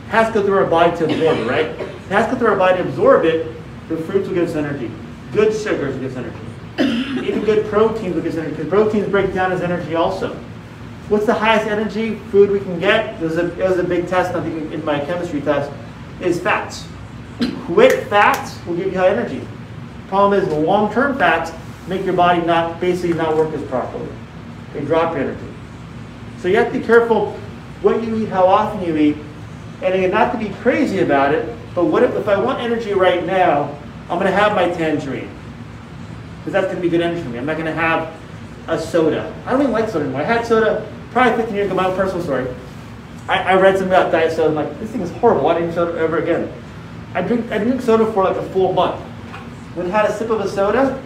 Has to go through our body to absorb it, right? It has to go through our body to absorb it. The fruits will give us energy. Good sugars will give us energy. Even good proteins will give us energy because proteins break down as energy also. What's the highest energy food we can get? There's a, it was a big test I think in my chemistry test. Is fats. Quick fats will give you high energy. Problem is, the long-term fats make your body not basically not work as properly. They drop your energy. So you have to be careful what you eat, how often you eat, and again, not to be crazy about it. But what if, if I want energy right now? I'm going to have my tangerine because that's going to be good energy for me. I'm not going to have a soda. I don't even like soda anymore. I had soda probably 15 years ago. My own personal story. I, I read something about diet soda. I'm like, this thing is horrible. Why didn't soda ever again. I drink I drink soda for like a full month. When I had a sip of a soda,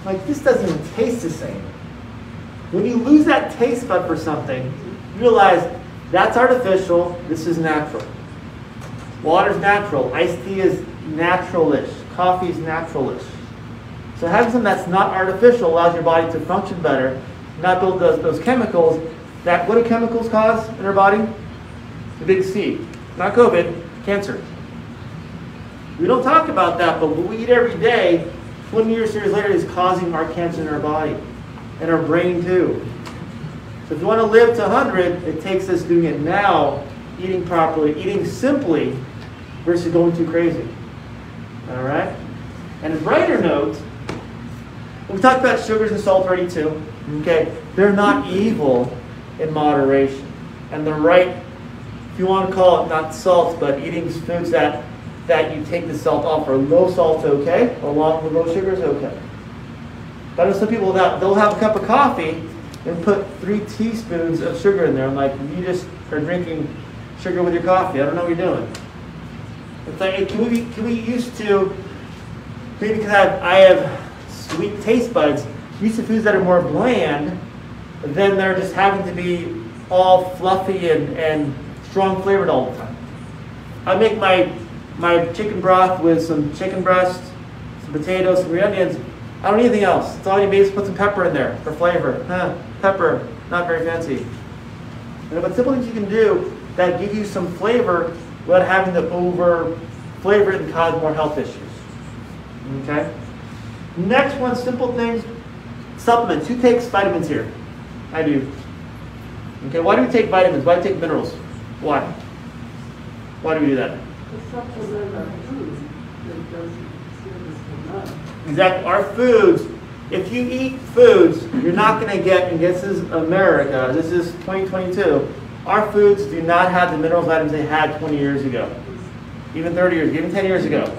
I'm like this doesn't even taste the same. When you lose that taste bud for something, you realize that's artificial. This is natural. Water's natural. Iced tea is naturalish. Coffee is naturalish. So having something that's not artificial allows your body to function better, not build those, those chemicals that, what do chemicals cause in our body? The big C. Not COVID, cancer. We don't talk about that, but what we eat every day, 20 years, years later, is causing our cancer in our body and our brain too. So if you want to live to 100, it takes us doing it now, eating properly, eating simply, versus going too crazy. All right? And a brighter note, we talked about sugars and salt already too. Okay? They're not evil in moderation. And the right, if you want to call it not salt, but eating foods that, that you take the salt off are low salt okay, along with low sugar is okay. But know some people that they'll have a cup of coffee and put three teaspoons of sugar in there. I'm like, you just are drinking sugar with your coffee. I don't know what you're doing. It's like, can we, can we used to, maybe because I have, I have sweet taste buds, used to foods that are more bland, then they're just having to be all fluffy and, and strong flavored all the time. I make my, my chicken broth with some chicken breast, some potatoes, some green onions. I don't need anything else. It's all you need is put some pepper in there for flavor. Huh, pepper, not very fancy. But simple things you can do that give you some flavor without having to over flavor it and cause more health issues. Okay? Next one, simple things. Supplements. Who takes vitamins here? I do. Okay, why do we take vitamins? Why do we take minerals? Why? Why do we do that? Exactly. Our foods, if you eat foods, you're not going to get, and this is America, this is 2022, our foods do not have the minerals vitamins they had 20 years ago, even 30 years, even 10 years ago.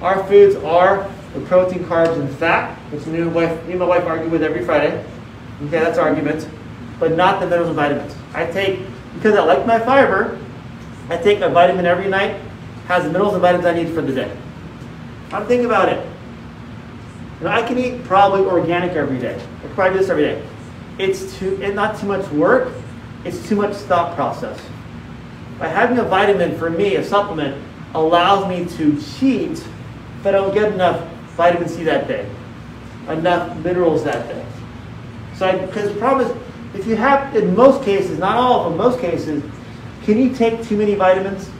Our foods are the protein, carbs, and fat, which me and, wife, me and my wife argue with every Friday. Okay, that's argument, but not the minerals and vitamins. I take, because I like my fiber, I take my vitamin every night, has the minerals and vitamins I need for the day. I'm thinking about it. You know, I can eat probably organic every day. I can probably do this every day. It's too, not too much work. It's too much thought process. By having a vitamin for me, a supplement, allows me to cheat if I don't get enough vitamin C that day, enough minerals that day. So, because the problem is, if you have, in most cases, not all of them, most cases, can you take too many vitamins?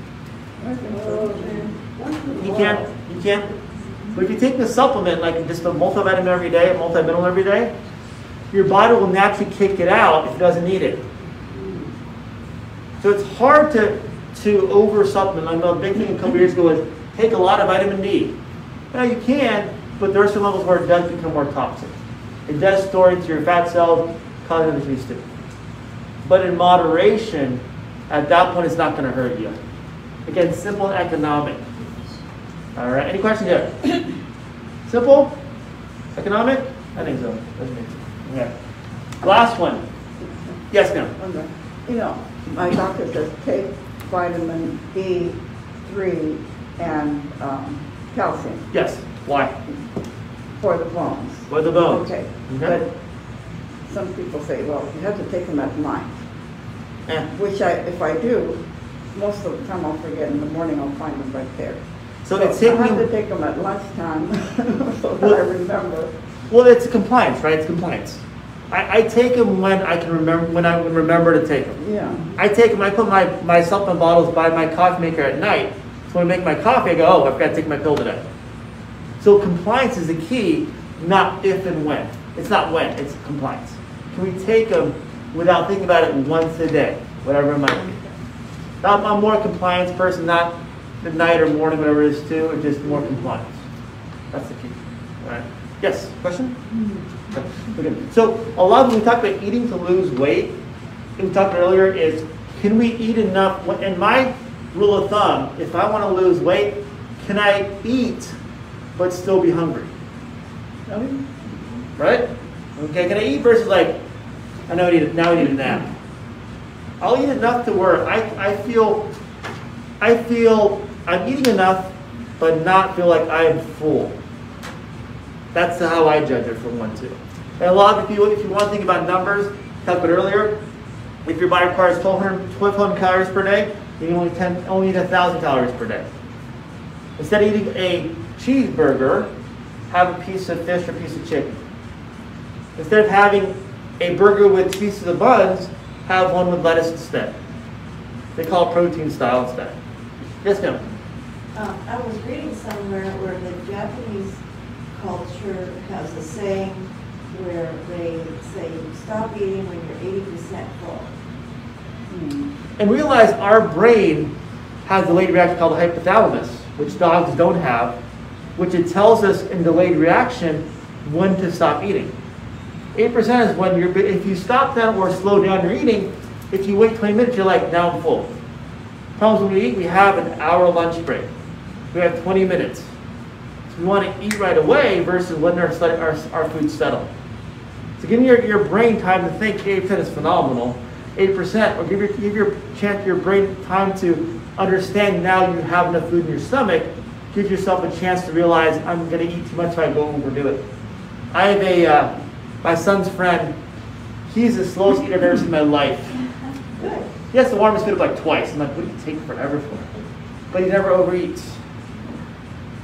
You can't. You can't. But if you take the supplement, like just a multivitamin every day, a multi-mineral every day, your body will naturally kick it out if it doesn't need it. So it's hard to to over supplement. I know a big thing a couple years ago was take a lot of vitamin D. Now you can, but there are some levels where it does become more toxic. It does store into your fat cells, causing disease too. But in moderation, at that point, it's not going to hurt you. Again, simple and economic. All right. Any questions there? Simple? Economic? I think so. Okay. Last one. Yes, ma'am. Okay. You know, my doctor says take vitamin D3 and um, calcium Yes. Why? For the bones. For the bones. Okay, Okay. but some people say, well, you have to take them at night, Eh. which I, if I do, most of the time I'll forget, in the morning I'll find them right there. So it's I have to taking. take them at lunchtime, so that I remember. Well, it's compliance, right? It's compliance. I, I take them when I can remember when I can remember to take them. Yeah, I take them. I put my my supplement bottles by my coffee maker at night. So when I make my coffee, I go, oh, I forgot to take my pill today. So compliance is the key, not if and when. It's not when. It's compliance. Can we take them without thinking about it once a day, whatever it might be? I'm, I'm more a compliance person, not the night or morning, whatever it is too, or just more compliance. That's the key. All right. Yes. Question. Mm-hmm. Okay. Okay. So a lot of when we talk about eating to lose weight, we talked earlier is can we eat enough? And my rule of thumb, if I want to lose weight, can I eat but still be hungry? Right? Okay, can I eat versus like, I know I need now I need a nap. I'll eat enough to where I, I feel I feel I'm eating enough but not feel like I am full. That's how I judge it from one two. And a lot of people, if you want to think about numbers, I talked about earlier, if your body requires 1200, 1200 calories per day, you only 10, only eat 1,000 calories per day. Instead of eating a cheeseburger, have a piece of fish or piece of chicken. Instead of having a burger with pieces of buns, have one with lettuce instead. They call it protein style instead. Yes, ma'am. Uh, I was reading somewhere where the Japanese culture has a saying where they say, stop eating when you're eighty percent full. And realize our brain has a late reaction called the hypothalamus, which dogs don't have, which it tells us in delayed reaction when to stop eating. 8% is when you're, if you stop down or slow down your eating, if you wait 20 minutes, you're like, now I'm full. Problems when we eat, we have an hour lunch break. We have 20 minutes. So we want to eat right away versus letting our, our, our food's settled. So giving your, your brain time to think 8% is phenomenal. 8%, or give your, give your chance your brain time to understand now you have enough food in your stomach, gives yourself a chance to realize I'm going to eat too much if I go overdo it. I have a, uh, my son's friend, he's the slowest eater I've ever seen in my life. He has to warm his food up like twice. I'm like, what do you take forever for? But he never overeats.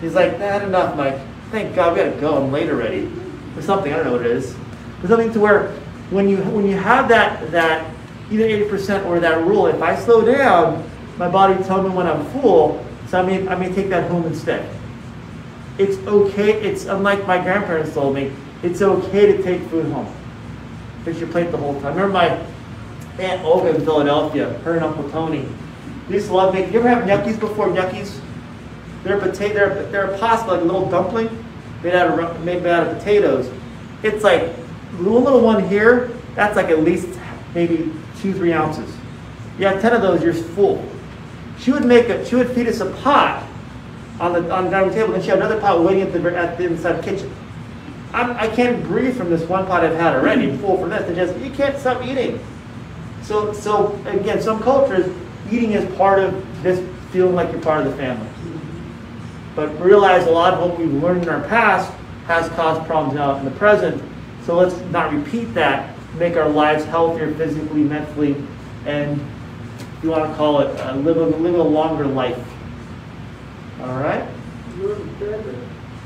He's like, nah, enough, Mike. Thank God we gotta go. I'm late already. Or something, I don't know what it is. But something to where when you when you have that that either 80% or that rule, if I slow down, my body tells me when I'm full, so I mean, I may take that home instead. It's okay, it's unlike my grandparents told me, it's okay to take food home. Fix your plate the whole time. Remember my Aunt Olga in Philadelphia, her and Uncle Tony. They used to love making, you ever have gnocchis before gnocchis? They're potato, they're, they're a pasta, like a little dumpling made out of, made out of potatoes. It's like, little, little one here, that's like at least maybe two, three ounces. You have ten of those, you're full. She would make a, she would feed us a pot on the, on the dining table, and she had another pot waiting at the, at the inside kitchen. I'm, I can't breathe from this one pot I've had already, I'm full from this, and just, you can't stop eating. So, so again, some cultures, eating is part of this feeling like you're part of the family. But realize a lot of what we've learned in our past has caused problems now in the present. So let's not repeat that, make our lives healthier physically, mentally, and if you want to call it, uh, live, a, live a longer life. All right? A little better.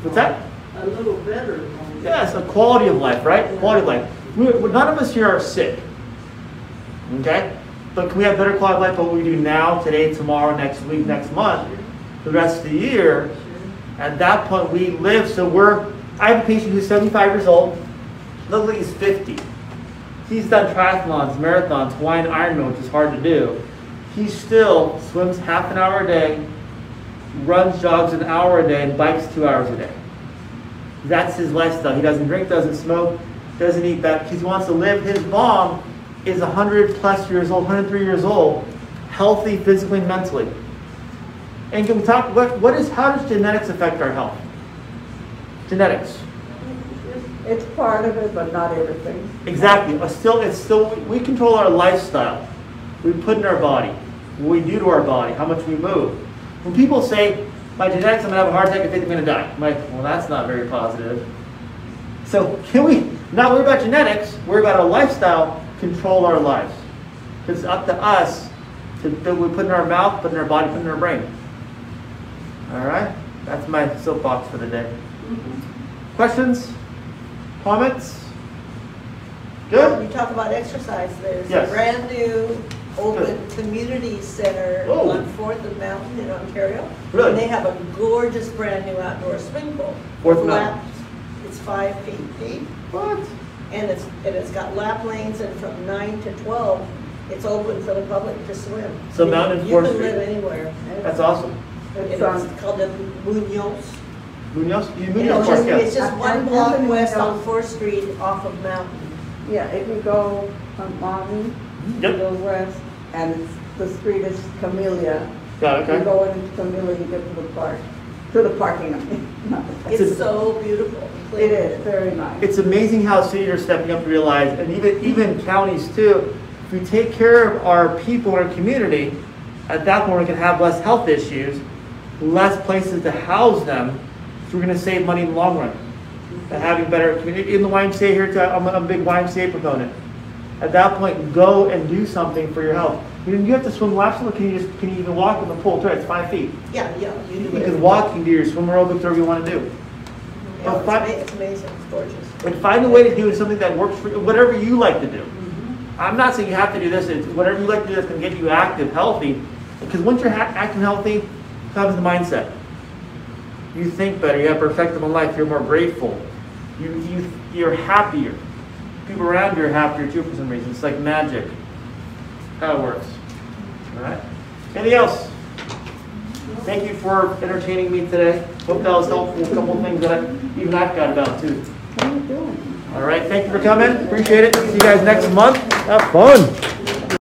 What's that? A little better. Yes, a quality of life, right? Quality of life. We, we- none of us here are sick. Okay? But can we have better quality of life what we do now, today, tomorrow, next week, next month, the rest of the year? At that point, we live, so we're, I have a patient who's 75 years old, looks like he's 50. He's done triathlons, marathons, Hawaiian Ironman, which is hard to do. He still swims half an hour a day, runs, jogs an hour a day, and bikes two hours a day. That's his lifestyle. He doesn't drink, doesn't smoke, doesn't eat bad. He wants to live. His mom is 100 plus years old, 103 years old, healthy physically and mentally. And can we talk, what, what is, how does genetics affect our health? Genetics. It's part of it, but not everything. Exactly. But still, it's still, we control our lifestyle. We put in our body, what we do to our body, how much we move. When people say, my genetics, I'm gonna have a heart attack, I think I'm gonna die. I'm like, well, that's not very positive. So can we not worry about genetics, worry about our lifestyle, control our lives? It's up to us to, that we put in our mouth, put in our body, put in our brain. All right? That's my soapbox for the day. Questions? Comments? Good? You talk about exercise, there's Yes. a brand new open community center Oh. on Fourth and Mountain in Ontario. Really? And they have a gorgeous brand new outdoor swimming pool. Fourth and Mountain. It's five feet deep, What? and it's, and it's got lap lanes, and from nine to twelve, it's open for the public to swim. So Mountain and Fourth You can live anywhere. That's awesome. It's it's called the Munoz. Munoz, you Munoz It's Park, just, yeah. it's just one And block west on Fourth Street off of Mountain. yeah, if you go on Mommy, you Yep. go west, and it's, the street is Camellia. Yeah, You okay. go into Camellia, you get to the park, to the parking, not the park. It's so beautiful. It is, very nice. It's amazing how cities are stepping up to realize, and even, even counties too, if we take care of our people in our community, at that point, we can have less health issues, less places to house them, so we're gonna save money in the long run. And having better, community in the YMCA here, too, I'm a I'm a big YMCA proponent. At that point, go and do something for your health. You you have to swim laps, or can you just, can you even walk in the pool? It's five feet. Yeah, yeah, you You do it. can walk, you can do your swim aerobics, whatever you wanna do. Yeah, it's But- ama- It's amazing, it's gorgeous. And find a way to do it, something that works for you, whatever you like to do. Mm-hmm. I'm not saying you have to do this, it's whatever you like to do that's gonna get you active, healthy. Because once you're ha- active and healthy, comes the mindset. You think better, you have perspective on life, you're more grateful. You, you, you're happier. People around you are happier too for some reason. It's like magic. How it works. All right? Anything else? Thank you for entertaining me today. Hope that was helpful. A couple things that I, even I've got about too. All right, thank you for coming. Appreciate it. See you guys next month. Have fun.